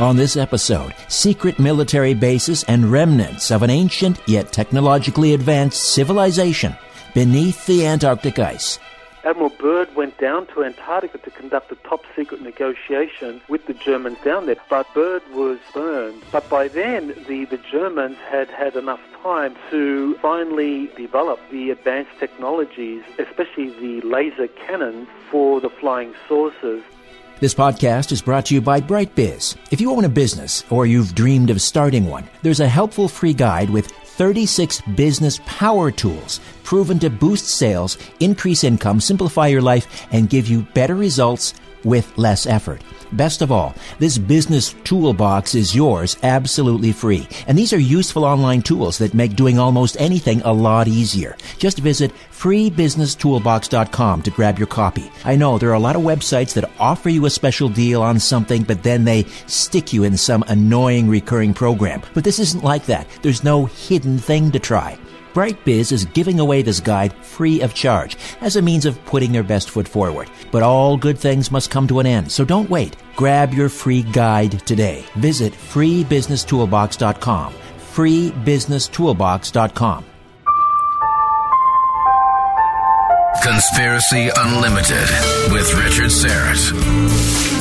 On this episode, secret military bases and remnants of an ancient yet technologically advanced civilization beneath the Antarctic ice. Admiral Byrd went down to Antarctica to conduct a top secret negotiation with the Germans down there, but Byrd was burned. But by then, the, the Germans had had enough time to finally develop the advanced technologies, especially the laser cannons for the flying saucers. This podcast is brought to you by BrightBiz. If you own a business or you've dreamed of starting one, there's a helpful free guide with 36 business power tools proven to boost sales, increase income, simplify your life, and give you better results with less effort. Best of all, this business toolbox is yours absolutely free. And these are useful online tools that make doing almost anything a lot easier. Just visit freebusinesstoolbox.com to grab your copy. I know there are a lot of websites that offer you a special deal on something, but then they stick you in some annoying recurring program. But this isn't like that. There's no hidden thing to try. BrightBiz is giving away this guide free of charge as a means of putting their best foot forward. But all good things must come to an end, so don't wait. Grab your free guide today. Visit freebusinesstoolbox.com. freebusinesstoolbox.com. Conspiracy Unlimited with Richard Syrett.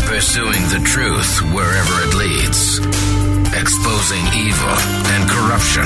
Pursuing the truth wherever it leads. Exposing evil and corruption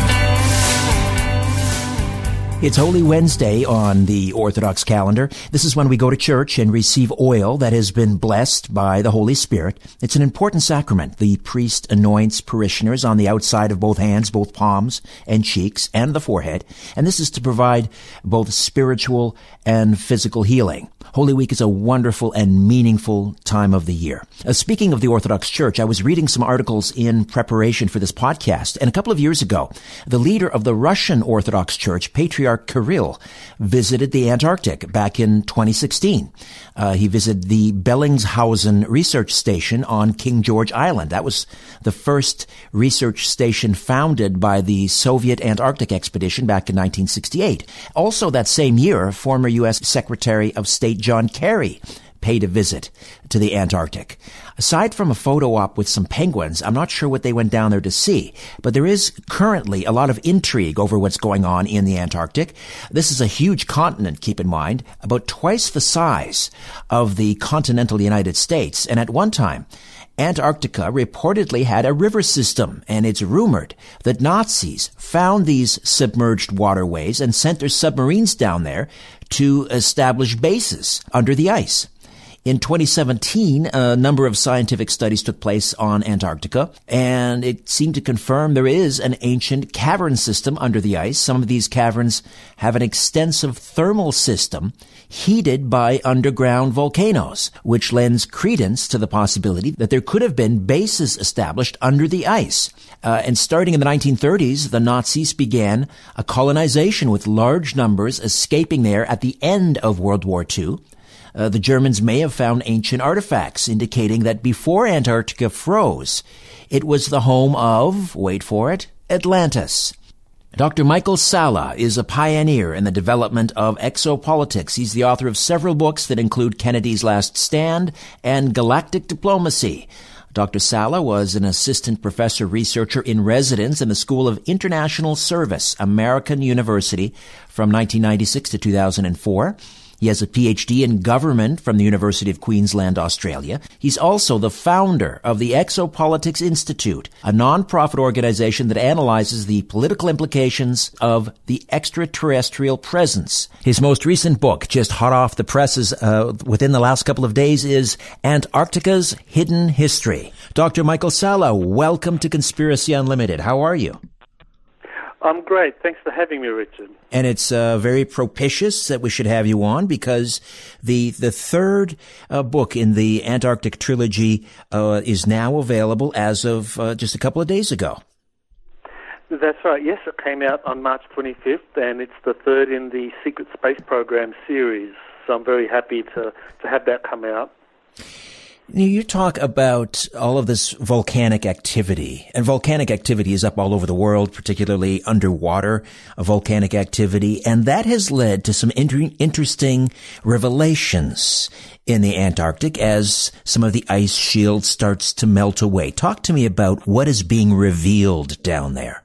It's Holy Wednesday on the Orthodox calendar. This is when we go to church and receive oil that has been blessed by the Holy Spirit. It's an important sacrament. The priest anoints parishioners on the outside of both hands, both palms and cheeks and the forehead. And this is to provide both spiritual and physical healing. Holy Week is a wonderful and meaningful time of the year. Uh, speaking of the Orthodox Church, I was reading some articles in preparation for this podcast, and a couple of years ago, the leader of the Russian Orthodox Church, Patriarch Kirill, visited the Antarctic back in 2016. Uh, he visited the Bellingshausen Research Station on King George Island. That was the first research station founded by the Soviet Antarctic expedition back in 1968. Also that same year, former U.S. Secretary of State John Kerry paid a visit to the Antarctic. Aside from a photo op with some penguins, I'm not sure what they went down there to see, but there is currently a lot of intrigue over what's going on in the Antarctic. This is a huge continent, keep in mind, about twice the size of the continental United States, and at one time, Antarctica reportedly had a river system, and it's rumored that Nazis found these submerged waterways and sent their submarines down there to establish bases under the ice. In 2017, a number of scientific studies took place on Antarctica, and it seemed to confirm there is an ancient cavern system under the ice. Some of these caverns have an extensive thermal system heated by underground volcanoes, which lends credence to the possibility that there could have been bases established under the ice. Uh, and starting in the 1930s, the Nazis began a colonization with large numbers escaping there at the end of World War II. Uh, the Germans may have found ancient artifacts indicating that before Antarctica froze, it was the home of, wait for it, Atlantis. Dr. Michael Salla is a pioneer in the development of exopolitics. He's the author of several books that include Kennedy's Last Stand and Galactic Diplomacy. Dr. Salla was an assistant professor researcher in residence in the School of International Service, American University, from 1996 to 2004. He has a PhD in government from the University of Queensland, Australia. He's also the founder of the Exopolitics Institute, a non-profit organization that analyzes the political implications of the extraterrestrial presence. His most recent book, just hot off the presses uh, within the last couple of days, is Antarctica's Hidden History. Dr. Michael Salla, welcome to Conspiracy Unlimited. How are you? I'm great. Thanks for having me, Richard. And it's uh, very propitious that we should have you on because the the third uh, book in the Antarctic trilogy uh, is now available as of uh, just a couple of days ago. That's right. Yes, it came out on March 25th, and it's the third in the Secret Space Program series. So I'm very happy to to have that come out. You talk about all of this volcanic activity, and volcanic activity is up all over the world, particularly underwater volcanic activity, and that has led to some inter- interesting revelations in the Antarctic as some of the ice shield starts to melt away. Talk to me about what is being revealed down there.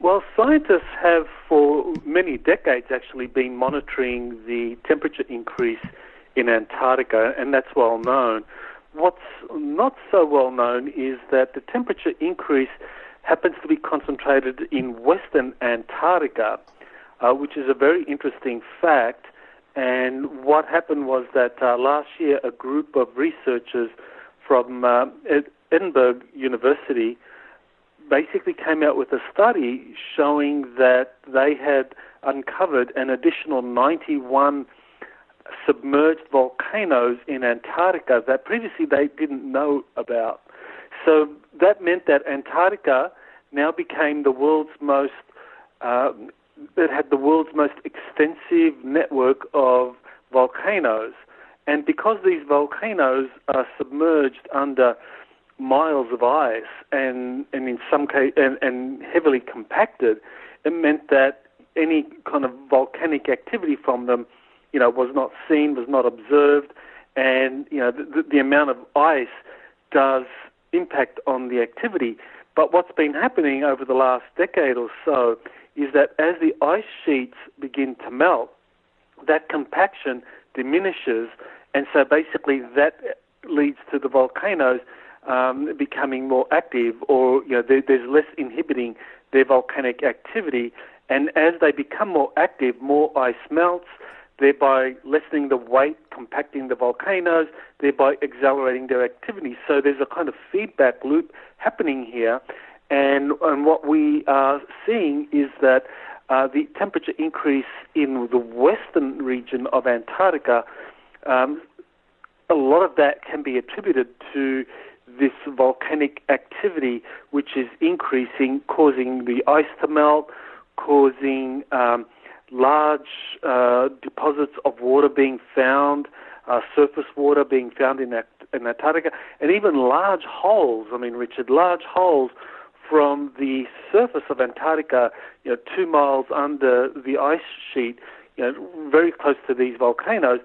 Well, scientists have for many decades actually been monitoring the temperature increase in Antarctica, and that's well known. What's not so well known is that the temperature increase happens to be concentrated in western Antarctica, uh, which is a very interesting fact. And what happened was that uh, last year, a group of researchers from uh, Edinburgh University basically came out with a study showing that they had uncovered an additional 91 submerged volcanoes in Antarctica that previously they didn't know about. So that meant that Antarctica now became the world's most, uh, it had the world's most extensive network of volcanoes. And because these volcanoes are submerged under miles of ice and, and in some case, and, and heavily compacted, it meant that any kind of volcanic activity from them you know, was not seen, was not observed, and you know, the, the amount of ice does impact on the activity. But what's been happening over the last decade or so is that as the ice sheets begin to melt, that compaction diminishes, and so basically that leads to the volcanoes um, becoming more active, or you know, there, there's less inhibiting their volcanic activity. And as they become more active, more ice melts, thereby lessening the weight, compacting the volcanoes, thereby accelerating their activity. So there's a kind of feedback loop happening here. And, and what we are seeing is that uh, the temperature increase in the western region of Antarctica, um, a lot of that can be attributed to this volcanic activity, which is increasing, causing the ice to melt, causing um, large uh, deposits of water being found, uh, surface water being found in, in Antarctica, and even large holes. I mean, Richard, large holes from the surface of Antarctica, you know, two miles under the ice sheet, you know, very close to these volcanoes,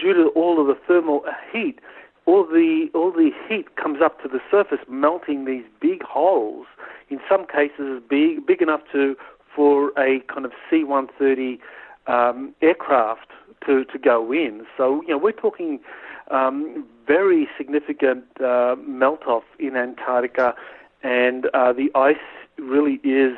due to all of the thermal heat. All the all the heat comes up to the surface, melting these big holes. In some cases, big big enough to for a kind of C-130 um, aircraft to, to go in. So, you know, we're talking um, very significant uh, melt-off in Antarctica, and uh, the ice really is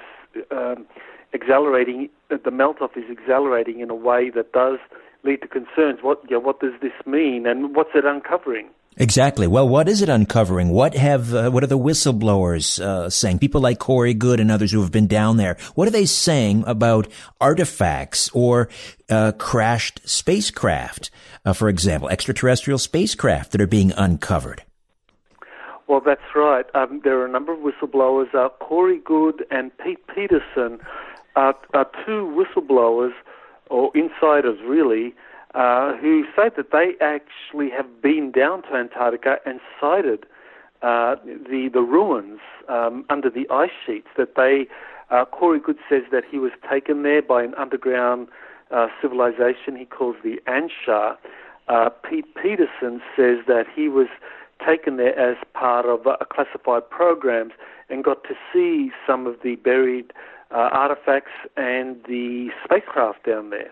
um, accelerating, the melt-off is accelerating in a way that does lead to concerns. What, you know, what does this mean, and what's it uncovering? Exactly. Well, what is it uncovering? What have uh, what are the whistleblowers uh, saying? People like Corey Goode and others who have been down there. What are they saying about artifacts or uh, crashed spacecraft, uh, for example, extraterrestrial spacecraft that are being uncovered? Well, that's right. Um, there are a number of whistleblowers. Uh, Corey Goode and Pete Peterson are, are two whistleblowers or insiders, really, uh, who say that they actually have been down to Antarctica and sighted uh, the the ruins um, under the ice sheets. That they, uh, Corey Goode says that he was taken there by an underground uh, civilization he calls the Anshar. Uh, Pete Peterson says that he was taken there as part of a classified programs and got to see some of the buried uh, artifacts and the spacecraft down there.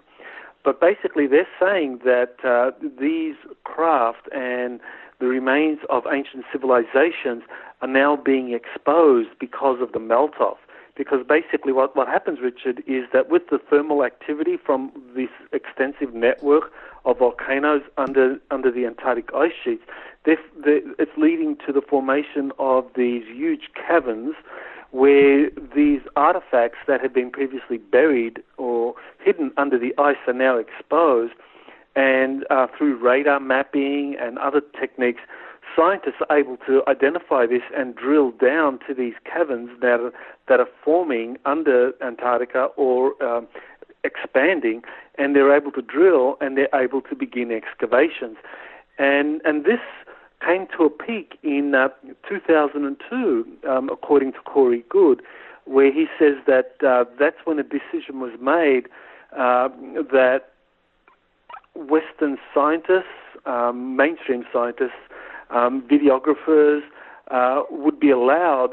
But basically, they're saying that uh, these craft and the remains of ancient civilizations are now being exposed because of the melt off. Because basically, what, what happens, Richard, is that with the thermal activity from this extensive network of volcanoes under under the Antarctic ice sheets, it's leading to the formation of these huge caverns where these artifacts that had been previously buried or hidden under the ice are now exposed. And uh, through radar mapping and other techniques, scientists are able to identify this and drill down to these caverns that are, that are forming under Antarctica or um, expanding, and they're able to drill and they're able to begin excavations. And, and this came to a peak in uh, 2002, um, according to Corey Goode, where he says that uh, that's when a decision was made uh, that Western scientists, um, mainstream scientists, um, videographers uh, would be allowed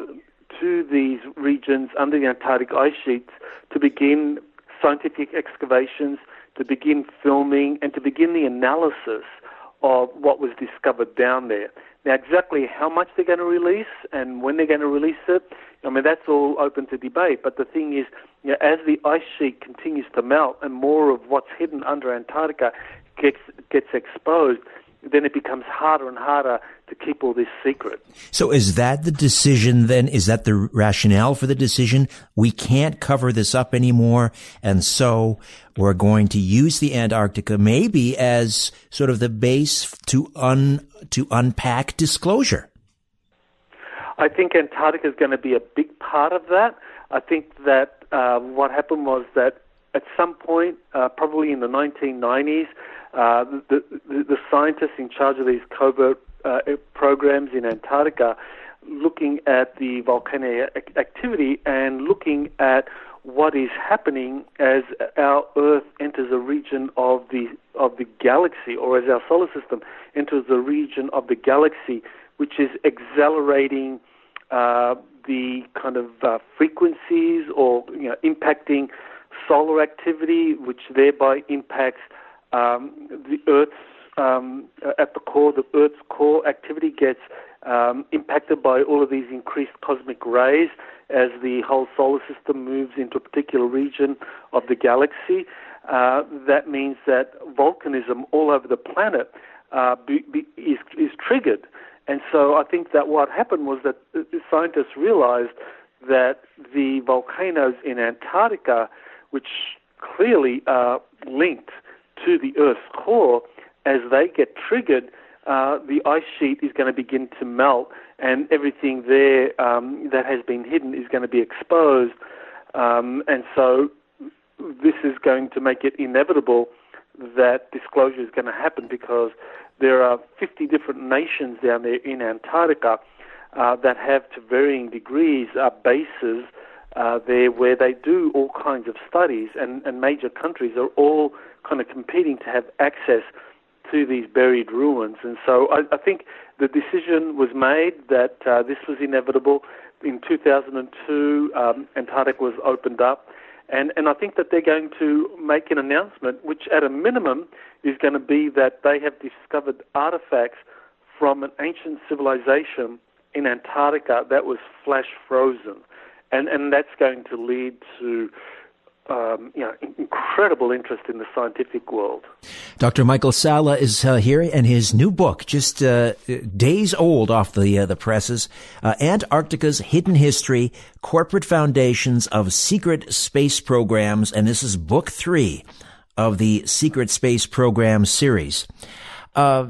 to these regions under the Antarctic ice sheets to begin scientific excavations, to begin filming, and to begin the analysis of what was discovered down there. Now, exactly how much they're going to release and when they're going to release it, I mean, that's all open to debate. But the thing is, you know, as the ice sheet continues to melt and more of what's hidden under Antarctica gets gets exposed, then it becomes harder and harder to keep all this secret. So is that the decision then? Is that the rationale for the decision? We can't cover this up anymore. And so we're going to use the Antarctica maybe as sort of the base to un, to unpack disclosure. I think Antarctica is going to be a big part of that. I think that uh, what happened was that at some point, uh, probably in the 1990s, uh, the, the, the, scientists in charge of these covert uh, programs in Antarctica looking at the volcanic activity and looking at what is happening as our Earth enters a region of the of the galaxy, or as our solar system enters a region of the galaxy, which is accelerating uh, the kind of uh, frequencies or you know impacting solar activity, which thereby impacts um, the Earth's um, at the core, the Earth's core activity gets um, impacted by all of these increased cosmic rays as the whole solar system moves into a particular region of the galaxy. Uh, that means that volcanism all over the planet uh, be, be, is, is triggered. And so I think that what happened was that scientists realized that the volcanoes in Antarctica, which clearly are linked to the Earth's core, as they get triggered, uh, the ice sheet is going to begin to melt, and everything there um, that has been hidden is going to be exposed. Um, and so, this is going to make it inevitable that disclosure is going to happen because there are 50 different nations down there in Antarctica uh, that have, to varying degrees, uh, bases uh, there where they do all kinds of studies, and, and major countries are all kind of competing to have access to these buried ruins. And so I, I think the decision was made that uh, this was inevitable. In 2002, um, Antarctica was opened up. And, and I think that they're going to make an announcement, which at a minimum is going to be that they have discovered artifacts from an ancient civilization in Antarctica that was flash frozen. And, and that's going to lead to um, you know, incredible interest in the scientific world. Dr. Michael Salla is uh, here, and his new book, just uh, days old off the uh, the presses, uh, Antarctica's Hidden History: Corporate Foundations of Secret Space Programs, and this is book three of the Secret Space Program series. Uh,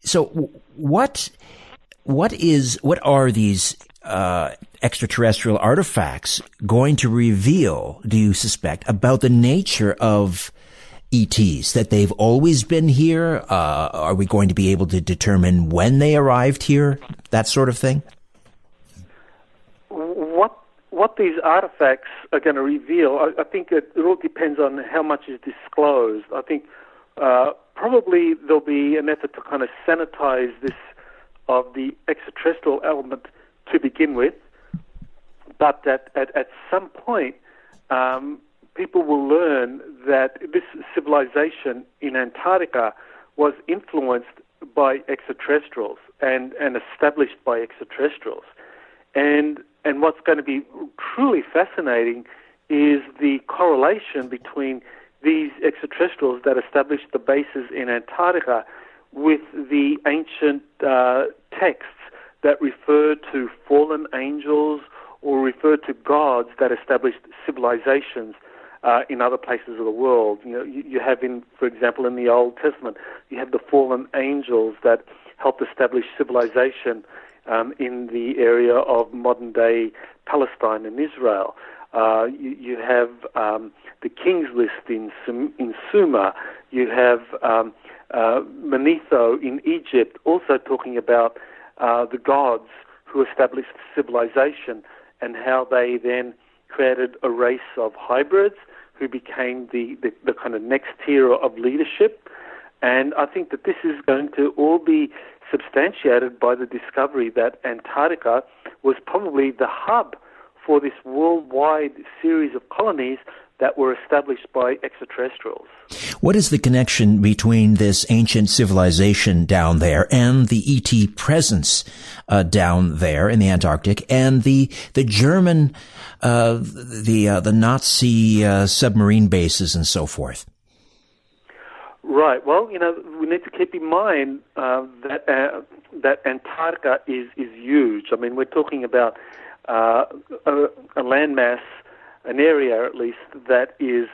so, what what is what are these uh, extraterrestrial artifacts going to reveal, do you suspect, about the nature of ETs? That they've always been here? Uh, are we going to be able to determine when they arrived here? That sort of thing? What what these artifacts are going to reveal, I, I think it, it, all depends on how much is disclosed. I think uh, probably there'll be an effort to kind of sanitize this of the extraterrestrial element to begin with, but that at, at some point um, people will learn that this civilization in Antarctica was influenced by extraterrestrials and, and established by extraterrestrials. And, and what's going to be truly fascinating is the correlation between these extraterrestrials that established the bases in Antarctica with the ancient uh, texts that refer to fallen angels or refer to gods that established civilizations uh, in other places of the world. You know, you, you have in, for example, in the Old Testament, you have the fallen angels that helped establish civilization um, in the area of modern day Palestine and Israel. Uh, you, you, have um, the King's List in, in Sumer. You have um, uh, Manetho in Egypt, also talking about uh, the gods who established civilization and how they then created a race of hybrids who became the, the, the kind of next tier of leadership. And I think that this is going to all be substantiated by the discovery that Antarctica was probably the hub for this worldwide series of colonies that were established by extraterrestrials. What is the connection between this ancient civilization down there and the ET presence uh, down there in the Antarctic and the the German uh, the uh, the Nazi uh, submarine bases and so forth? Right. Well, you know, we need to keep in mind uh, that uh, that Antarctica is is huge. I mean, we're talking about a, a landmass an area at least that is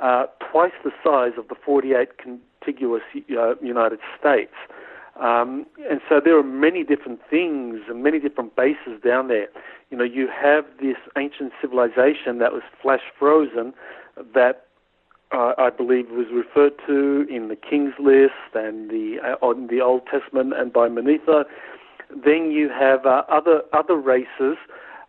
uh, twice the size of the 48 contiguous uh, United States. Um, and so there are many different things and many different bases down there. You know, you have this ancient civilization that was flash frozen that uh, I believe was referred to in the King's List and the uh, on the Old Testament and by Manetho. Then you have uh, other other races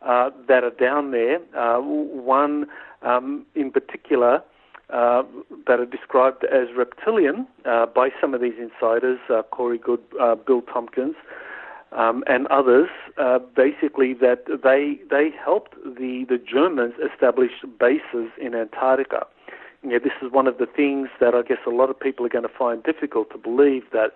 uh, that are down there. Uh, one um, in particular uh, that are described as reptilian uh, by some of these insiders, uh, Corey Goode, uh, Bill Tompkins, um, and others. basically, that they they helped the the Germans establish bases in Antarctica. Know, this is one of the things that I guess a lot of people are going to find difficult to believe that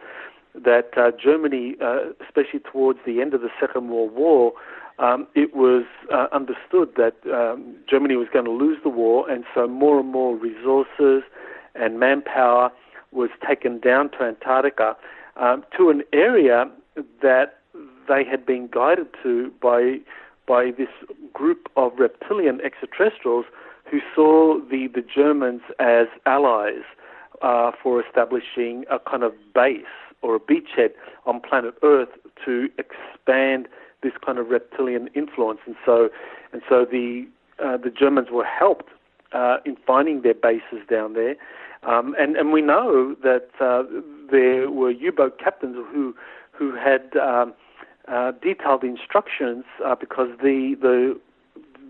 that uh, Germany, uh, especially towards the end of the Second World War, um, it was uh, understood that um, Germany was going to lose the war, and so more and more resources and manpower was taken down to Antarctica um, to an area that they had been guided to by by this group of reptilian extraterrestrials who saw the, the Germans as allies uh, for establishing a kind of base or a beachhead on planet Earth to expand this kind of reptilian influence, and so and so the uh, the Germans were helped uh, in finding their bases down there, um, and and we know that uh, there were U-boat captains who who had um, uh, detailed instructions uh, because the, the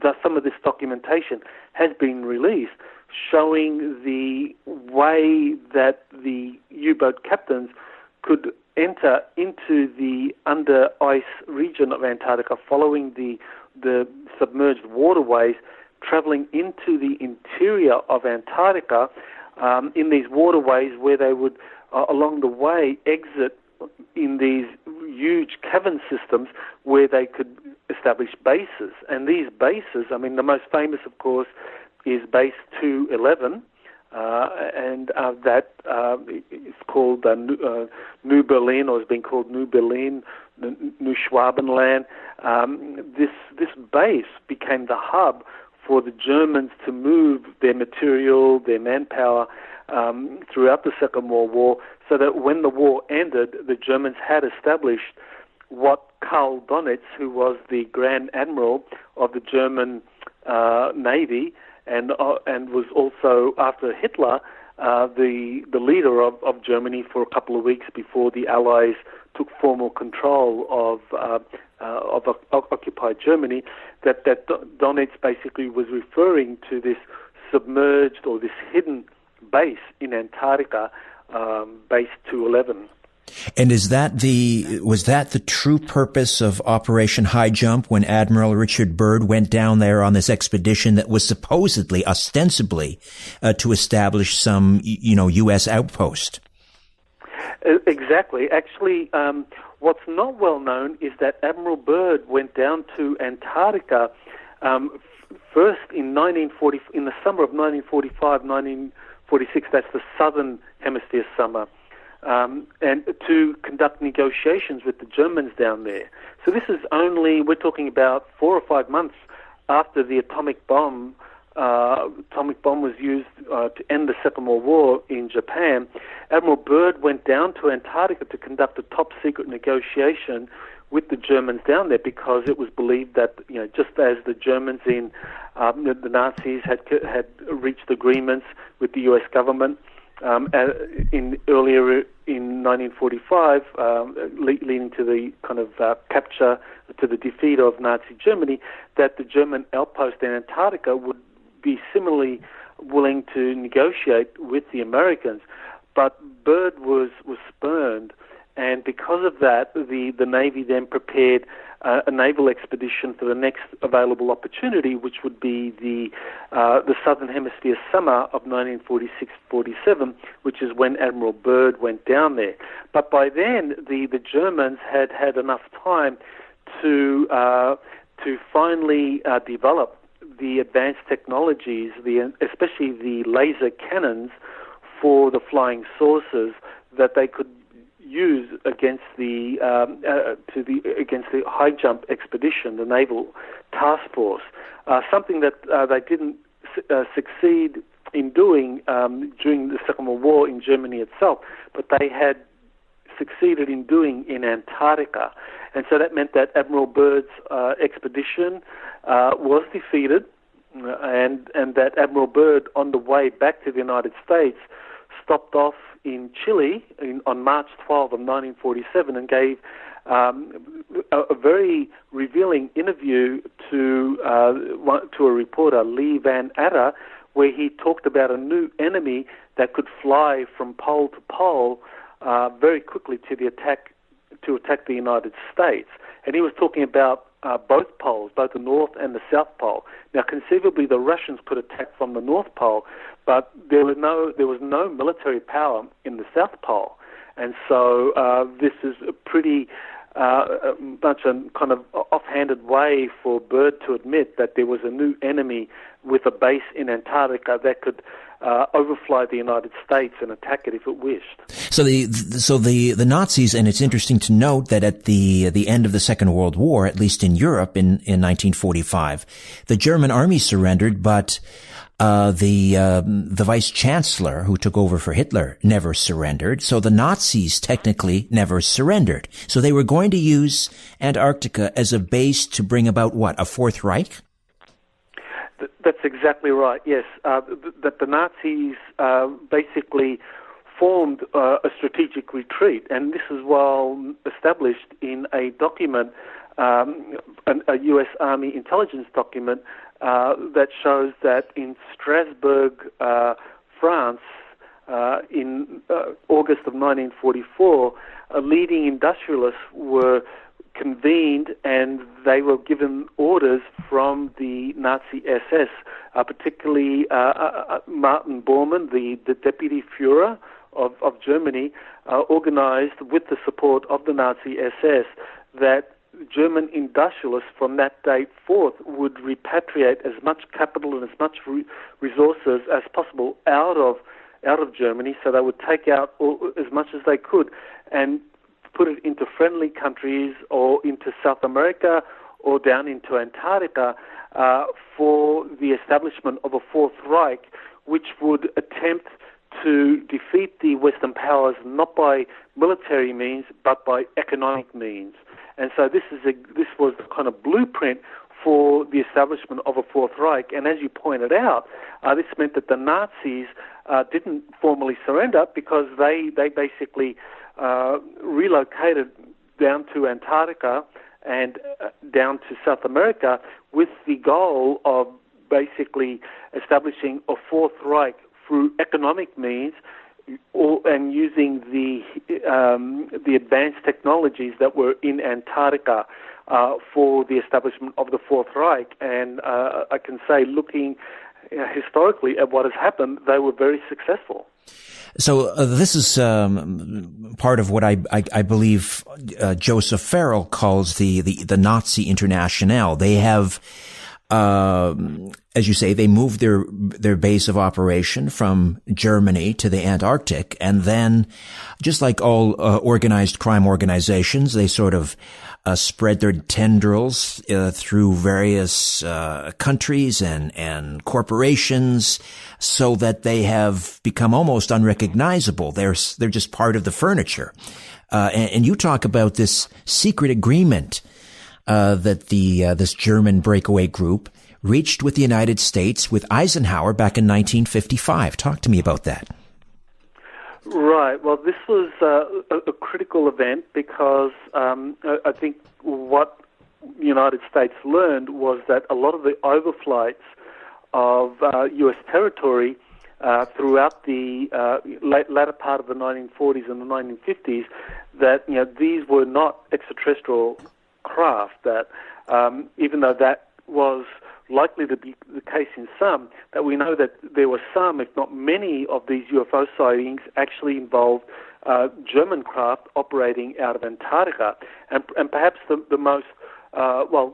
the some of this documentation has been released showing the way that the U-boat captains could enter into the under ice region of Antarctica following the the submerged waterways traveling into the interior of Antarctica um, in these waterways where they would uh, along the way exit in these huge cavern systems where they could establish bases. And these bases I mean the most famous of course is base 211 uh, and uh, that uh, is called New, uh, New Berlin, or has been called New Berlin, New Schwabenland. Um, this this base became the hub for the Germans to move their material, their manpower um, throughout the Second World War, so that when the war ended, the Germans had established what Karl Donitz, who was the Grand Admiral of the German uh, Navy, and uh, and was also after Hitler uh, the the leader of, of Germany for a couple of weeks before the Allies took formal control of uh, uh, of, of occupied Germany. That that Donitz basically was referring to this submerged or this hidden base in Antarctica, um, base 211. And is that the was that the true purpose of Operation High Jump when Admiral Richard Byrd went down there on this expedition that was supposedly, ostensibly, uh, to establish some you know U.S. outpost? Exactly. Actually, um, what's not well known is that Admiral Byrd went down to Antarctica um, first in 1940 in the summer of 1945, 1946. That's the southern hemisphere summer um, and to conduct negotiations with the Germans down there. So this is only we're talking about four or five months after the atomic bomb. Uh, atomic bomb was used uh, to end the Second World War in Japan. Admiral Byrd went down to Antarctica to conduct a top secret negotiation with the Germans down there because it was believed that you know just as the Germans in um, the, Nazis had had reached agreements with the U.S. government um, in earlier in 1945, um, le- leading to the kind of uh, capture, to the defeat of Nazi Germany, that the German outpost in Antarctica would be similarly willing to negotiate with the Americans. But Byrd was, was spurned, and because of that, the, the Navy then prepared uh, a naval expedition for the next available opportunity, which would be the uh, the Southern Hemisphere summer of 1946-47, which is when Admiral Byrd went down there. But by then, the the Germans had had enough time to uh, to finally uh, develop the advanced technologies, the especially the laser cannons for the flying saucers that they could use against the um, uh, to the against the high jump expedition, the naval task force. Uh, something that uh, they didn't uh, succeed in doing um, during the Second World War in Germany itself, but they had succeeded in doing in Antarctica, and so that meant that Admiral Byrd's uh, expedition uh, was defeated, and and that Admiral Byrd, on the way back to the United States, stopped off in Chile in, on March 12 of 1947 and gave um, a, a, very revealing interview to uh, to a reporter, Lee Van Atta, where he talked about a new enemy that could fly from pole to pole uh, very quickly to the attack to attack the United States. And he was talking about uh, both poles, both the North and the South Pole. Now, conceivably, the Russians could attack from the North Pole, but there was no there was no military power in the South Pole, and so uh, this is a pretty uh, much a kind of offhanded way for Byrd to admit that there was a new enemy with a base in Antarctica that could uh, overfly the United States and attack it if it wished. So the so the the Nazis, and it's interesting to note that at the the end of the Second World War, at least in Europe in in 1945, the German army surrendered, but uh, the uh, the vice chancellor who took over for Hitler never surrendered. So the Nazis technically never surrendered. So they were going to use Antarctica as a base to bring about what a Fourth Reich. That's exactly right. Yes, uh, that the Nazis uh, basically formed uh, a strategic retreat, and this is well established in a document, um, a U.S. Army intelligence document uh, that shows that in Strasbourg, uh, France, uh, in uh, August of 1944, leading industrialists were convened and they were given orders from the Nazi SS, uh, particularly Martin Bormann, the, the deputy Fuhrer of, of Germany, organized with the support of the Nazi SS that German industrialists from that date forth would repatriate as much capital and as much re- resources as possible out of out of Germany. So they would take out all, as much as they could and put it into friendly countries or into South America or down into Antarctica uh, for the establishment of a Fourth Reich, which would attempt to defeat the Western powers not by military means but by economic means. And so this is a, this was the kind of blueprint for the establishment of a Fourth Reich. And as you pointed out, uh, this meant that the Nazis uh, didn't formally surrender because they, they basically uh, relocated down to Antarctica and uh, down to South America with the goal of basically establishing a Fourth Reich through economic means or, and using the um, the advanced technologies that were in Antarctica uh, for the establishment of the Fourth Reich. And uh, I can say, looking uh, historically at what has happened, they were very successful. So uh, this is um, part of what I, I, I believe uh, Joseph Farrell calls the, the, the Nazi Internationale. They have um, as you say, they moved their their base of operation from Germany to the Antarctic, and then, just like all uh, organized crime organizations, they sort of uh, spread their tendrils uh, through various uh, countries and and corporations, so that they have become almost unrecognizable. They're they're just part of the furniture. Uh, and, and you talk about this secret agreement uh, that the uh, this German breakaway group reached with the United States with Eisenhower back in 1955. Talk to me about that. Right. Well, this was uh, a, critical event because um, I, think what the United States learned was that a lot of the overflights of uh, U.S. territory uh, throughout the uh, latter part of the 1940s and the 1950s, that you know these were not extraterrestrial craft that, um, even though that was likely to be the case in some, that we know that there were some, if not many, of these UFO sightings actually involved uh, German craft operating out of Antarctica. And, and perhaps the, the most, uh, well,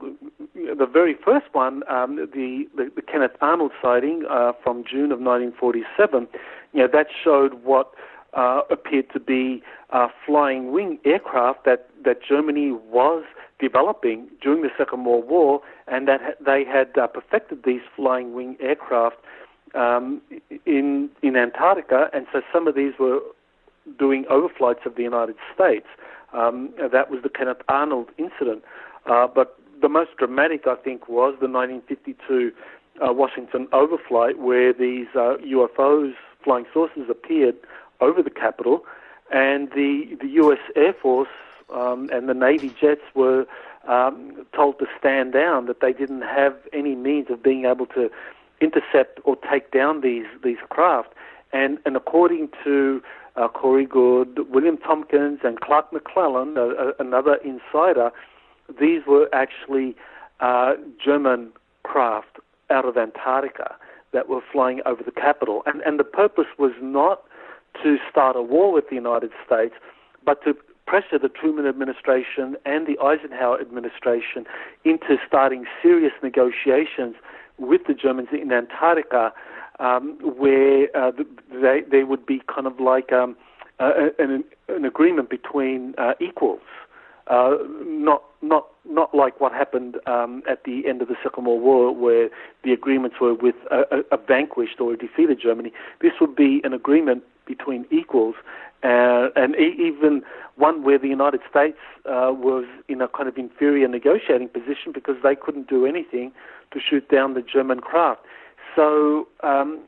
the very first one, um, the, the, the, Kenneth Arnold sighting uh, from June of 1947, you know, that showed what uh, appeared to be uh, flying wing aircraft that, that Germany was developing during the Second World War, and that they had uh, perfected these flying wing aircraft um, in in Antarctica, and so some of these were doing overflights of the United States. Um, that was the Kenneth Arnold incident, uh, but the most dramatic, I think, was the 1952 uh, Washington overflight, where these uh, UFOs, flying saucers, appeared over the capital, and the the U.S. Air Force um, and the Navy jets were um, told to stand down, that they didn't have any means of being able to intercept or take down these, these craft. And, and according to uh, Corey Goode, William Tompkins, and Clark McClelland, uh, another insider, these were actually uh, German craft out of Antarctica that were flying over the capital. And, and the purpose was not to start a war with the United States, but to pressure the Truman administration and the Eisenhower administration into starting serious negotiations with the Germans in Antarctica, um, where uh, they, they would be kind of like um, uh, an, an agreement between uh, equals. Uh, not not not like what happened um, at the end of the Second World War, where the agreements were with a, a, vanquished or a defeated Germany. This would be an agreement between equals, uh, and e- even one where the United States uh, was in a kind of inferior negotiating position because they couldn't do anything to shoot down the German craft. So, um,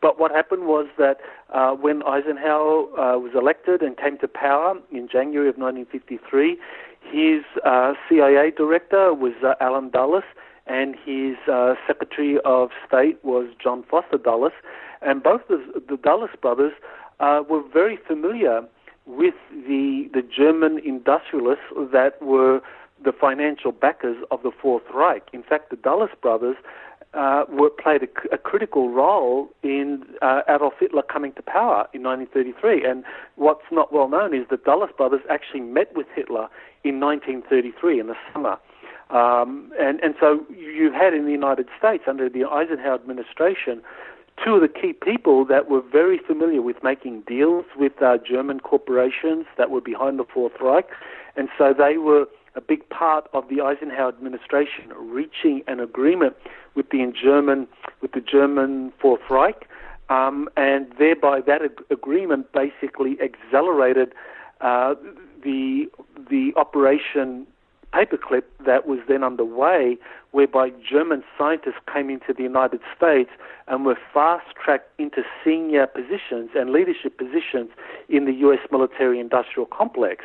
but what happened was that uh, when Eisenhower uh, was elected and came to power in January of 1953, his uh, CIA director was uh, Allen Dulles, and his Secretary of State was John Foster Dulles, and both the, the Dulles brothers uh, were very familiar with the the German industrialists that were the financial backers of the Fourth Reich. In fact, the Dulles brothers uh, were, played a, a, critical role in uh, Adolf Hitler coming to power in 1933. And what's not well known is that Dulles brothers actually met with Hitler in 1933 in the summer. Um, and, and so you had in the United States, under the Eisenhower administration, two of the key people that were very familiar with making deals with uh, German corporations that were behind the Fourth Reich, and so they were a big part of the Eisenhower administration reaching an agreement with the German with the German Fourth Reich, um, and thereby that ag- agreement basically accelerated uh, the the operation paperclip that was then underway, whereby German scientists came into the United States and were fast tracked into senior positions and leadership positions in the U.S. military industrial complex.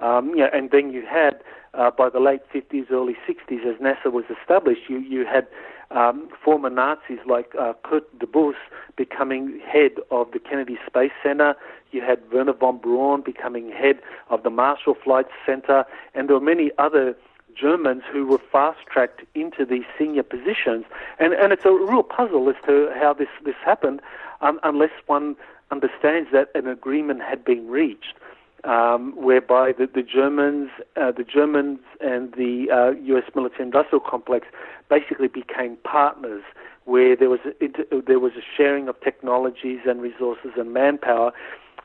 Um, you know, and then you had, uh, by the late 50s, early 60s, as NASA was established, you, you had um, former Nazis like uh, Kurt Debus becoming head of the Kennedy Space Center. You had Werner von Braun becoming head of the Marshall Flight Center, and there were many other Germans who were fast tracked into these senior positions. And, and it's a real puzzle as to how this, this happened, um, unless one understands that an agreement had been reached. Um, whereby the, the Germans, uh, the Germans and the uh, U.S. military-industrial complex basically became partners, where there was a, there was a sharing of technologies and resources and manpower,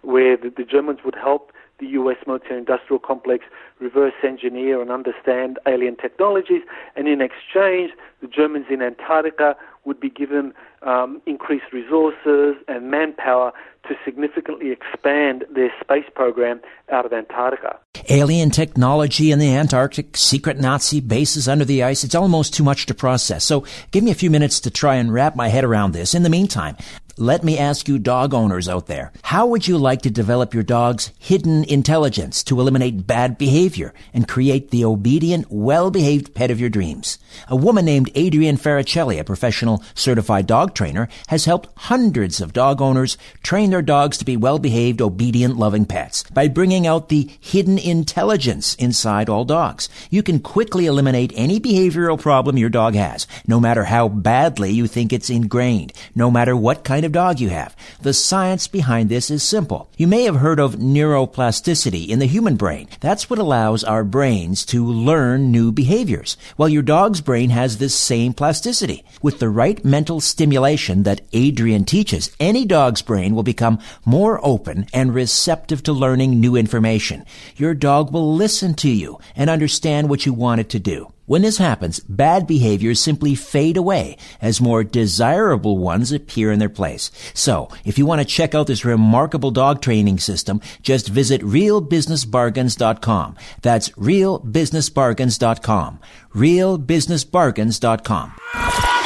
where the, the Germans would help the US military industrial complex reverse engineer and understand alien technologies, and in exchange, the Germans in Antarctica would be given um, increased resources and manpower to significantly expand their space program out of Antarctica. Alien technology in the Antarctic, secret Nazi bases under the ice, it's almost too much to process. So give me a few minutes to try and wrap my head around this. In the meantime, let me ask you dog owners out there, how would you like to develop your dog's hidden intelligence to eliminate bad behavior and create the obedient, well-behaved pet of your dreams? A woman named Adrienne Farricelli, a professional certified dog trainer, has helped hundreds of dog owners train their dogs to be well-behaved, obedient, loving pets by bringing out the hidden intelligence inside all dogs. You can quickly eliminate any behavioral problem your dog has, no matter how badly you think it's ingrained, no matter what kind of dog you have. The science behind this is simple. You may have heard of neuroplasticity in the human brain. That's what allows our brains to learn new behaviors. Well, your dog's brain has this same plasticity. With the right mental stimulation that Adrienne teaches, any dog's brain will become more open and receptive to learning new information. Your dog will listen to you and understand what you want it to do. When this happens, bad behaviors simply fade away as more desirable ones appear in their place. So, if you want to check out this remarkable dog training system, just visit realbusinessbargains.com. That's realbusinessbargains.com. realbusinessbargains.com.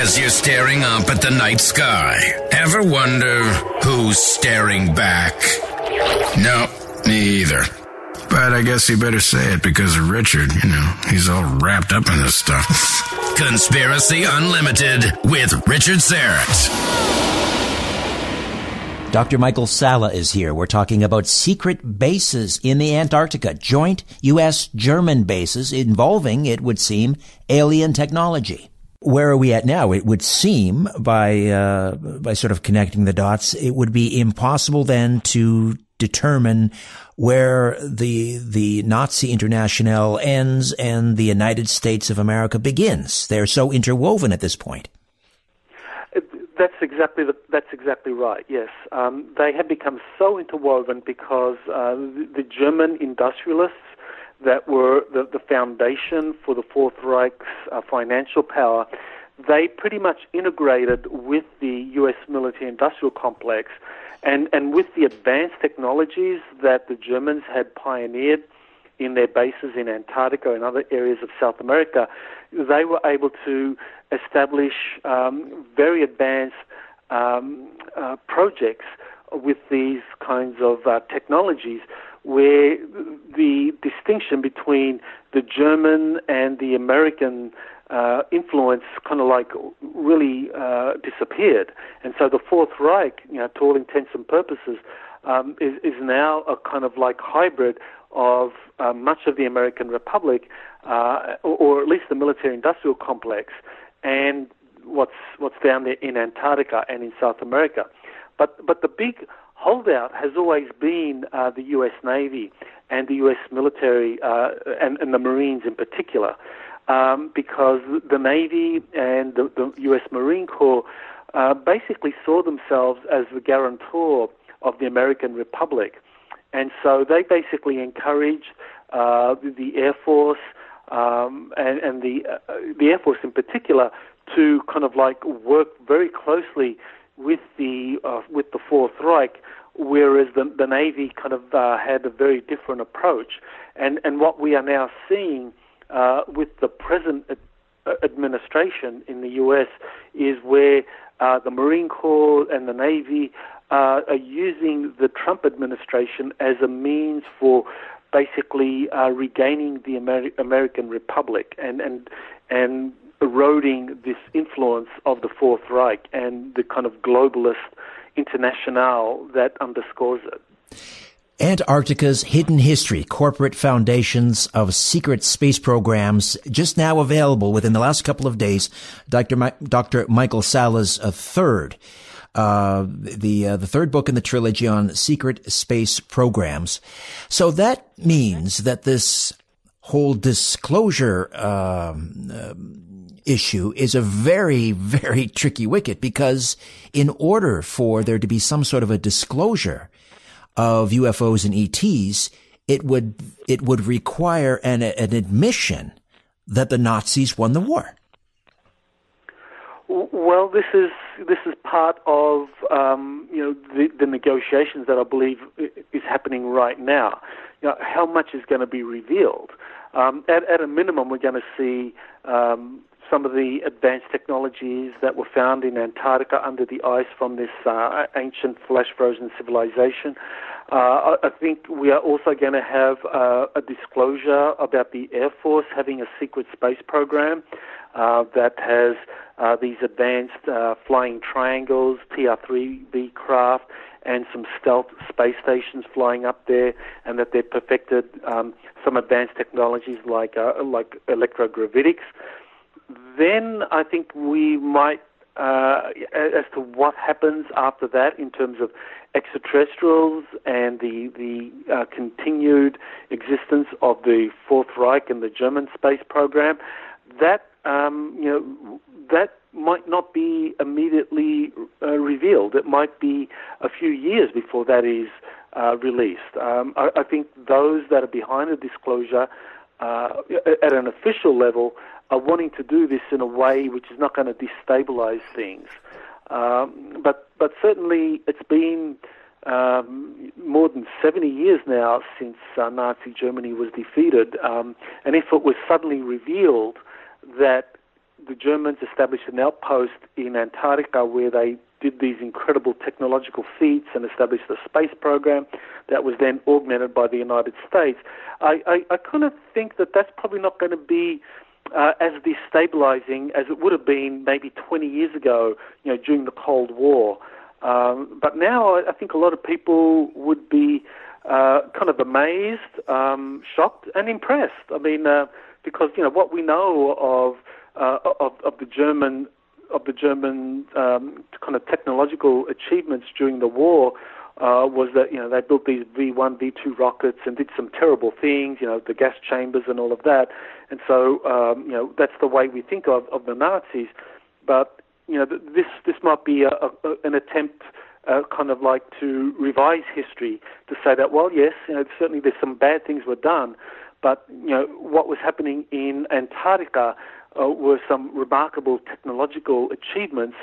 As you're staring up at the night sky, ever wonder who's staring back? No, me either. But I guess you better say it because of Richard. You know, he's all wrapped up in this stuff. Conspiracy Unlimited with Richard Syrett. Dr. Michael Salla is here. We're talking about secret bases in the Antarctica, joint U.S. German bases involving, it would seem, alien technology. Where are we at now? It would seem by uh, by sort of connecting the dots, it would be impossible then to determine where the the Nazi International ends and the United States of America begins. They're so interwoven at this point. That's exactly the, that's exactly right. Yes, um, they have become so interwoven because uh, the, the, German industrialists that were the, the foundation for the Fourth Reich's uh, financial power. They pretty much integrated with the U.S. military-industrial complex and, and with the advanced technologies that the Germans had pioneered in their bases in Antarctica and other areas of South America, they were able to establish um, very advanced um, uh, projects with these kinds of uh, technologies where the distinction between the German and the American uh, influence kind of like really uh, disappeared. And so the Fourth Reich, you know, to all intents and purposes, um, is, is now a kind of like hybrid of uh, much of the American Republic, uh, or, or, at least the military-industrial complex, and what's what's down there in Antarctica and in South America. But but the big holdout has always been uh, the U.S. Navy and the U.S. military uh, and, and the Marines in particular um, because the Navy and the, the U.S. Marine Corps uh, basically saw themselves as the guarantor of the American Republic. And so they basically encourage uh, the Air Force um, and, and the, uh, the Air Force in particular to kind of like work very closely with the, uh, with the Fourth Reich whereas the, the Navy kind of uh, had a very different approach. And, and what we are now seeing uh, with the present uh, administration in the U.S. is where uh, the Marine Corps and the Navy uh, are using the Trump administration as a means for basically regaining the Amer- American Republic and, and, and eroding this influence of the Fourth Reich and the kind of globalist international that underscores it. Antarctica's Hidden History, Corporate Foundations of Secret Space Programs, just now available within the last couple of days. Dr. Dr. Michael Salla's, a third, uh, the, uh, the third book in the trilogy on secret space programs. So that means that this whole disclosure, um, uh, issue is a very, very tricky wicket because in order for there to be some sort of a disclosure of UFOs and ETs, it would, it would require an, an admission that the Nazis won the war. Well, this is this is part of um, you know the, the, negotiations that I believe is happening right now. You know, how much is going to be revealed? Um, at, at, a minimum, we're going to see um, some of the advanced technologies that were found in Antarctica under the ice from this uh, ancient flash frozen civilization. Uh, I think we are also going to have uh, a disclosure about the Air Force having a secret space program uh, that has uh, these advanced uh, flying triangles, TR-3B craft, and some stealth space stations flying up there, and that they've perfected um, some advanced technologies like like electrogravitics then I think we might, uh, as to what happens after that in terms of extraterrestrials and the the uh, continued existence of the Fourth Reich and the German space program, that um, you know that might not be immediately uh, revealed. It might be a few years before that is uh, released. Um, I, I, think those that are behind the disclosure uh, at an official level are wanting to do this in a way which is not going to destabilize things. Um, but but certainly it's been um, more than 70 years now since uh, Nazi Germany was defeated, um, and if it was suddenly revealed that the Germans established an outpost in Antarctica where they did these incredible technological feats and established a space program that was then augmented by the United States, I, I, I kind of think that that's probably not going to be uh, as destabilizing as it would have been maybe 20 years ago, you know, during the Cold War. Um, but now I think a lot of people would be uh, kind of amazed, um, shocked, and impressed. I mean, uh, because you know what we know of uh, of, of the German of the German um, kind of technological achievements during the war uh, was that you know they built these V1, V2 rockets and did some terrible things, you know, the gas chambers and all of that. And so um, you know that's the way we think of, of the Nazis. But you know this this might be a, a, an attempt. Uh, kind of like to revise history to say that well yes you know certainly there's some bad things were done but you know what was happening in Antarctica uh, were some remarkable technological achievements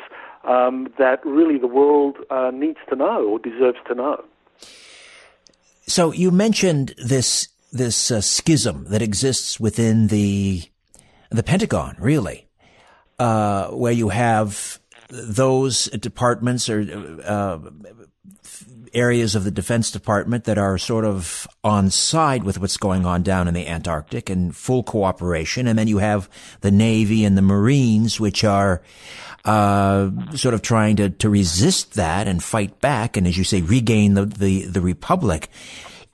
um, that really the world uh, needs to know or deserves to know. So you mentioned this this uh, schism that exists within the the Pentagon, really, uh, where you have those departments or uh, areas of the Defense Department that are sort of on side with what's going on down in the Antarctic and full cooperation. And then you have the Navy and the Marines, which are, uh, sort of trying to, to resist that and fight back. And as you say, regain the, the, the Republic.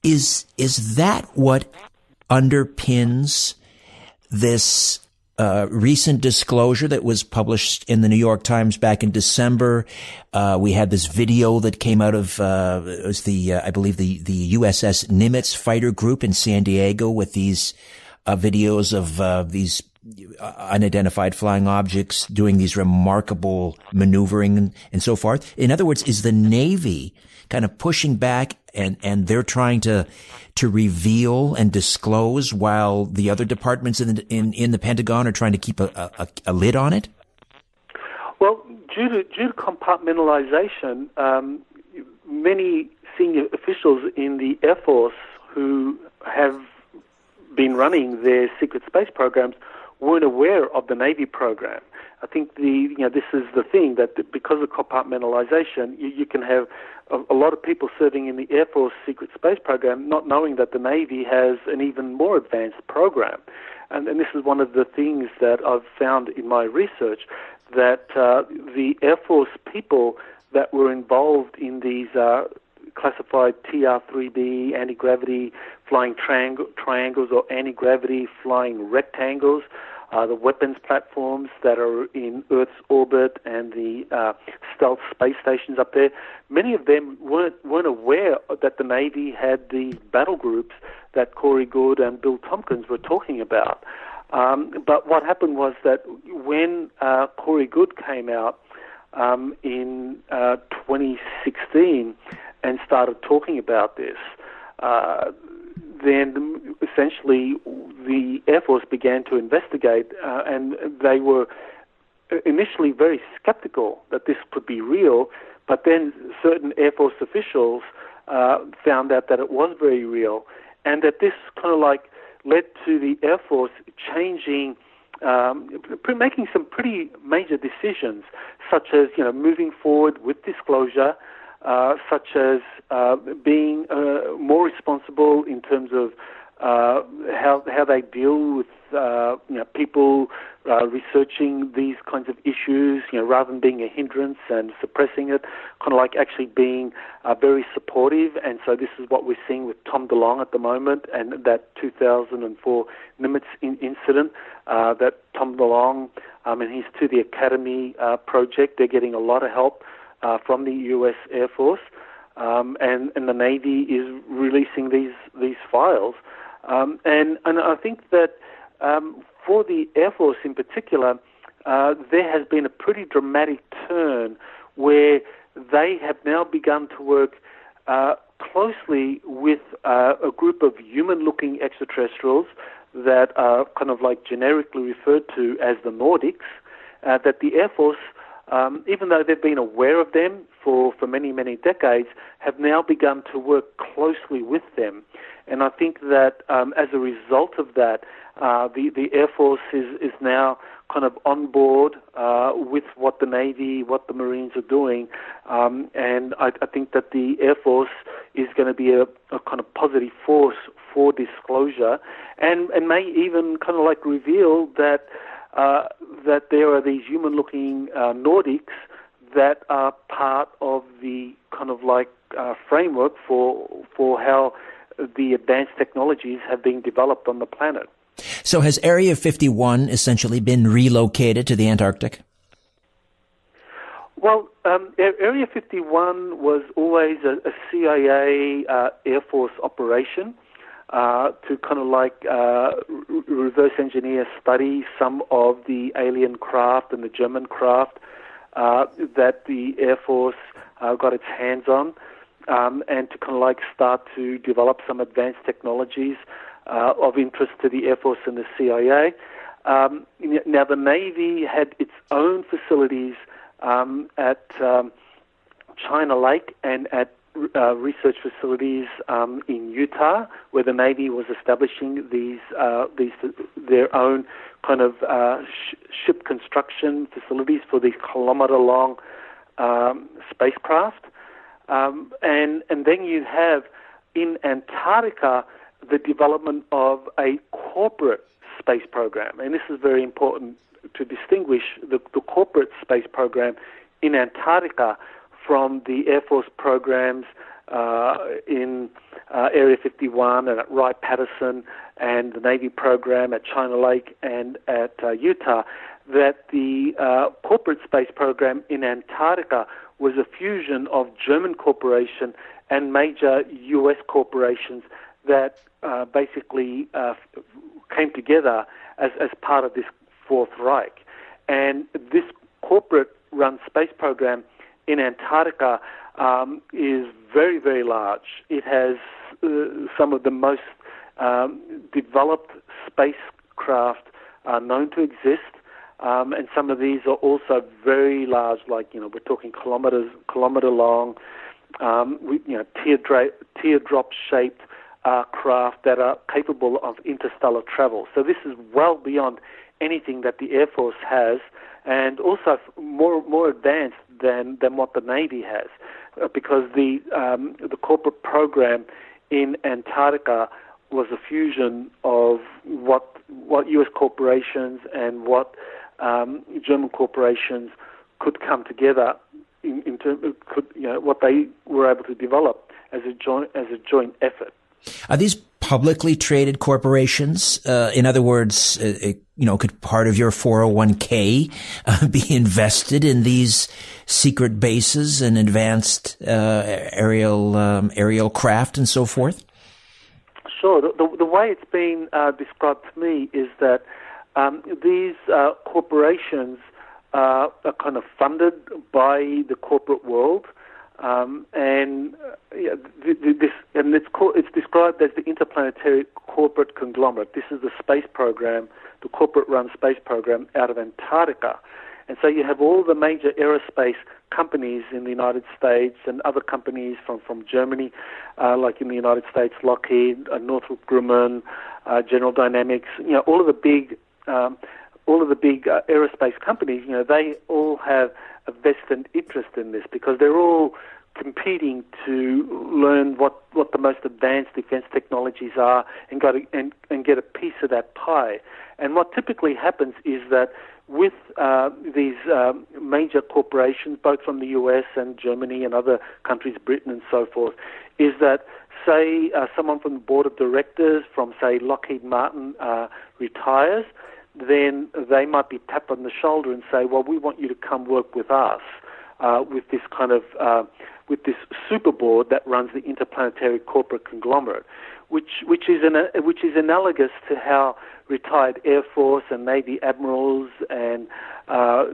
Is, is that what underpins this uh, recent disclosure that was published in the New York Times back in December. Uh, we had this video that came out of uh, it was the uh, I believe the the USS Nimitz fighter group in San Diego with these uh, videos of uh, these unidentified flying objects doing these remarkable maneuvering and, so forth. In other words, is the Navy kind of pushing back and, and they're trying to, to reveal and disclose while the other departments in the, in, in the Pentagon are trying to keep a, a, a lid on it? Well, due to, due to compartmentalization, um, many senior officials in the Air Force who have been running their secret space programs weren't aware of the Navy program. I think the you know this is the thing that because of compartmentalization, you, you can have a, a, lot of people serving in the Air Force secret space program not knowing that the Navy has an even more advanced program. And, and this is one of the things that I've found in my research that uh, the Air Force people that were involved in these uh, classified TR-3B anti-gravity flying triang- triangles or anti-gravity flying rectangles, uh, the weapons platforms that are in Earth's orbit and the uh, stealth space stations up there. Many of them weren't weren't aware that the Navy had these battle groups that Corey Goode and Bill Tompkins were talking about. Um, but what happened was that when uh, Corey Goode came out um, in uh, 2016 and started talking about this, uh, then essentially the Air Force began to investigate, uh, and they were initially very skeptical that this could be real, but then certain Air Force officials uh, found out that it was very real, and that this kind of like led to the Air Force changing, um, making some pretty major decisions, such as you know moving forward with disclosure, uh, such as uh, being uh, more responsible in terms of uh, how how they deal with uh, you know people researching these kinds of issues, you know, rather than being a hindrance and suppressing it, kind of like actually being very supportive. And so this is what we're seeing with Tom DeLonge at the moment, and that 2004 Nimitz in- incident. That Tom DeLonge, um, and he's to the Academy project. They're getting a lot of help uh, from the U.S. Air Force. Um, and, and the Navy is releasing these these files, um, and and I think that um, for the Air Force in particular, uh, there has been a pretty dramatic turn where they have now begun to work uh, closely with uh, a group of human-looking extraterrestrials that are kind of like generically referred to as the Nordics. Uh, that the Air Force, um, even though they've been aware of them for, for many, many decades, have now begun to work closely with them. And I think that um, as a result of that, uh, the the Air Force is is now kind of on board uh, with what the Navy, what the Marines are doing, um, and I, I think that the Air Force is going to be a, a kind of positive force for disclosure, and and may even kind of like reveal that uh, that there are these human-looking uh, Nordics that are part of the kind of like uh, framework for for how the advanced technologies have been developed on the planet. So has Area 51 essentially been relocated to the Antarctic? Well, um, Area 51 was always a, a CIA uh, Air Force operation uh, to kind of like uh, reverse engineer, study some of the alien craft and the German craft uh, that the Air Force uh, got its hands on, um, and to kind of like start to develop some advanced technologies uh, of interest to the Air Force and the CIA. Um, now, the Navy had its own facilities um, at um, China Lake and at uh, research facilities um, in Utah, where the Navy was establishing these uh, these their own kind of uh, sh- ship construction facilities for these kilometer-long um, spacecraft, um, and and then you have in Antarctica the development of a corporate space program. And this is very important to distinguish the, the corporate space program in Antarctica from the Air Force programs uh, in uh, Area 51 and at Wright Patterson and the Navy program at China Lake and at uh, Utah, that the uh, corporate space program in Antarctica was a fusion of German corporation and major U.S. corporations that uh, basically uh, came together as, as part of this Fourth Reich. And this corporate run space program in Antarctica um, is very, very large. It has uh, some of the most um, developed spacecraft uh, known to exist. Um, and some of these are also very large, like, you know, we're talking kilometers, kilometer long, um, you know, teardra- teardrop-shaped uh, craft that are capable of interstellar travel. So this is well beyond anything that the Air Force has, and also more more advanced than than what the Navy has, uh, because the um, the corporate program in Antarctica was a fusion of what what U.S. corporations and what um, German corporations could come together in, in terms could you know what they were able to develop as a joint as a joint effort. Are these publicly traded corporations? Uh, in other words, uh, uh you know, could part of your 401k uh, be invested in these secret bases and advanced uh, aerial um, aerial craft and so forth? Sure. The, the, the way it's been uh, described to me is that um, these corporations are kind of funded by the corporate world. Um, and uh, yeah, this and it's called, it's described as the interplanetary corporate conglomerate. This is the space program, the corporate-run space program out of Antarctica, and so you have all the major aerospace companies in the United States and other companies from from Germany, uh, like in the United States, Lockheed, uh, Northrop Grumman, uh, General Dynamics. You know, all of the big um, all of the big uh, aerospace companies. You know, they all have a vested interest in this because they're all competing to learn what, what the most advanced defense technologies are and, got and, and get a piece of that pie. And what typically happens is that with uh, these um, major corporations, both from the US and Germany and other countries, Britain and so forth, is that say uh, someone from the board of directors from say Lockheed Martin uh, retires, then they might be tapped on the shoulder and say, "Well, we want you to come work with us uh, with this kind of uh, with this super board that runs the interplanetary corporate conglomerate." Which, which is an, which is analogous to how retired Air Force and Navy admirals and uh,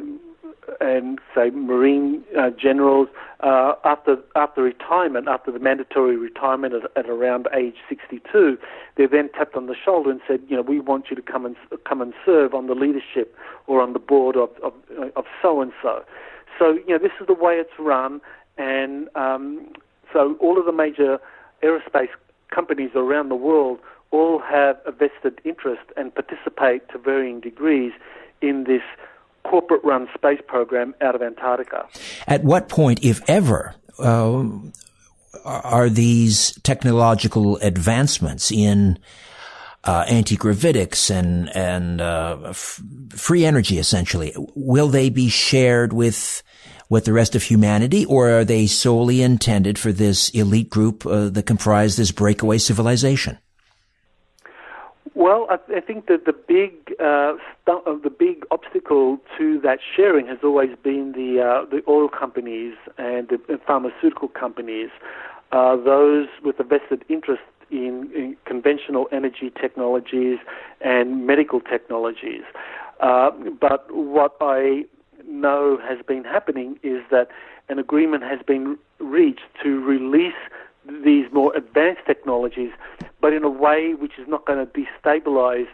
and say Marine uh, generals uh, after after retirement, after the mandatory retirement at, at, around age 62, they're then tapped on the shoulder and said, you know, we want you to come and come and serve on the leadership or on the board of of, so and so. So you know, this is the way it's run, and um, so all of the major aerospace companies around the world all have a vested interest and participate to varying degrees in this corporate run space program out of Antarctica. At what point, if ever, uh, are these technological advancements in uh, anti-gravitics and and uh, f- free energy, essentially, will they be shared with with the rest of humanity, or are they solely intended for this elite group uh, that comprise this breakaway civilization? Well, I, I think that the big uh, uh, the big obstacle to that sharing has always been the uh, the oil companies and the pharmaceutical companies, uh, those with a vested interest in, in, conventional energy technologies and medical technologies. Uh, but what I know has been happening is that an agreement has been reached to release these more advanced technologies, but in a way which is not going to destabilize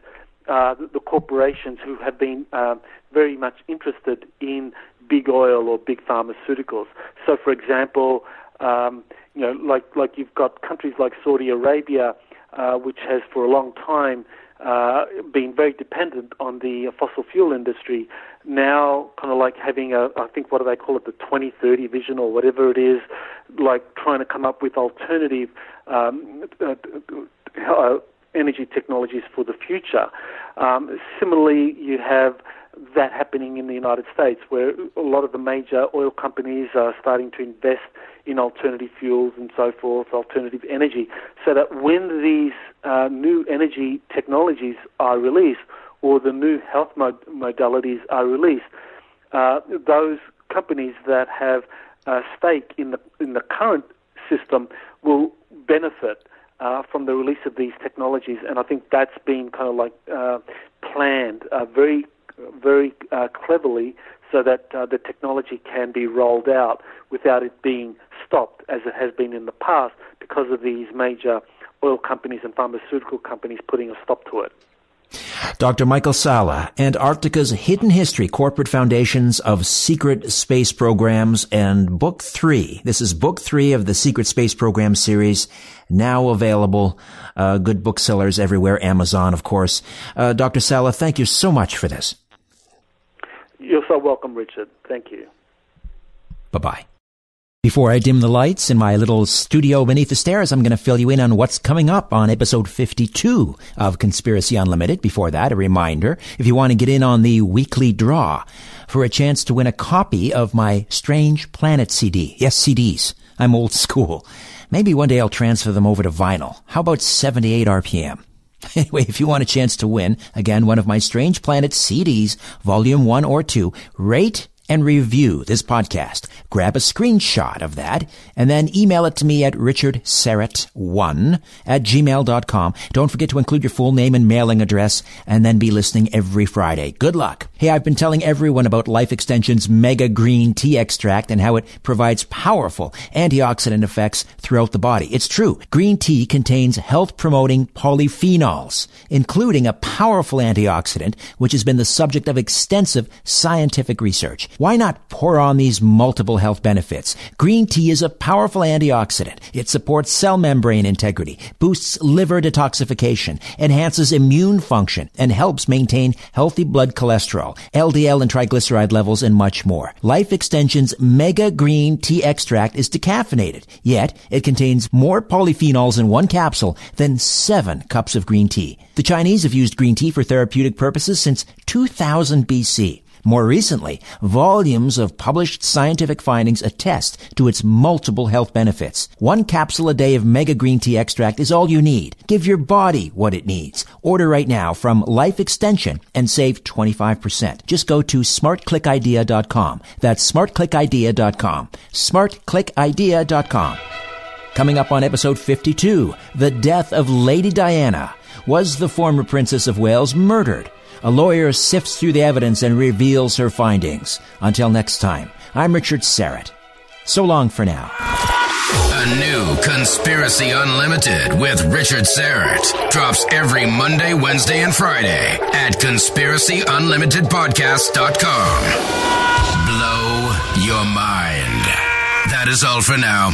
uh, the, corporations who have been uh, very much interested in big oil or big pharmaceuticals. So, for example, um, you know, like like you've got countries like Saudi Arabia, uh, which has for a long time uh, been very dependent on the fossil fuel industry, now kind of like having a, I think what do they call it, the 2030 vision or whatever it is, like trying to come up with alternative um, uh, uh, energy technologies for the future. Um, similarly, you have that happening in the United States, where a lot of the major oil companies are starting to invest in alternative fuels and so forth, alternative energy, so that when these uh, new energy technologies are released or the new health mod- modalities are released, uh, those companies that have a stake in the in the current system will benefit uh, from the release of these technologies, and I think that's been kind of like uh, planned very very uh, cleverly so that uh, the technology can be rolled out without it being stopped as it has been in the past because of these major oil companies and pharmaceutical companies putting a stop to it. Dr. Michael Salla, Antarctica's Hidden History, Corporate Foundations of Secret Space Programs, and Book 3. This is Book 3 of the Secret Space Program series, now available. Uh, good booksellers everywhere, Amazon, of course. Uh, Dr. Salla, thank you so much for this. You're so welcome, Richard. Thank you. Bye-bye. Before I dim the lights in my little studio beneath the stairs, I'm going to fill you in on what's coming up on episode 52 of Conspiracy Unlimited. Before that, a reminder, if you want to get in on the weekly draw for a chance to win a copy of my Strange Planet CD. Yes, CDs. I'm old school. Maybe one day I'll transfer them over to vinyl. How about 78 RPM? Anyway, if you want a chance to win, again, one of my Strange Planet CDs, volume one or two, rate and review this podcast. Grab a screenshot of that and then email it to me at richardsyrett1 at gmail.com. Don't forget to include your full name and mailing address and then be listening every Friday. Good luck. Hey, I've been telling everyone about Life Extension's Mega Green Tea Extract and how it provides powerful antioxidant effects throughout the body. It's true. Green tea contains health promoting polyphenols, including a powerful antioxidant, which has been the subject of extensive scientific research. Why not pour on these multiple health benefits? Green tea is a powerful antioxidant. It supports cell membrane integrity, boosts liver detoxification, enhances immune function, and helps maintain healthy blood cholesterol, LDL and triglyceride levels, and much more. Life Extension's Mega Green Tea Extract is decaffeinated, yet it contains more polyphenols in one capsule than seven cups of green tea. The Chinese have used green tea for therapeutic purposes since 2000 BC. More recently, volumes of published scientific findings attest to its multiple health benefits. One capsule a day of Mega Green Tea Extract is all you need. Give your body what it needs. Order right now from Life Extension and save 25%. Just go to smartclickidea.com. That's smartclickidea.com. Smartclickidea.com. Coming up on episode 52, the death of Lady Diana. Was the former Princess of Wales murdered? A lawyer sifts through the evidence and reveals her findings. Until next time, I'm Richard Syrett. So long for now. A new Conspiracy Unlimited with Richard Syrett drops every Monday, Wednesday, and Friday at conspiracyunlimitedpodcast.com. Blow your mind. That is all for now.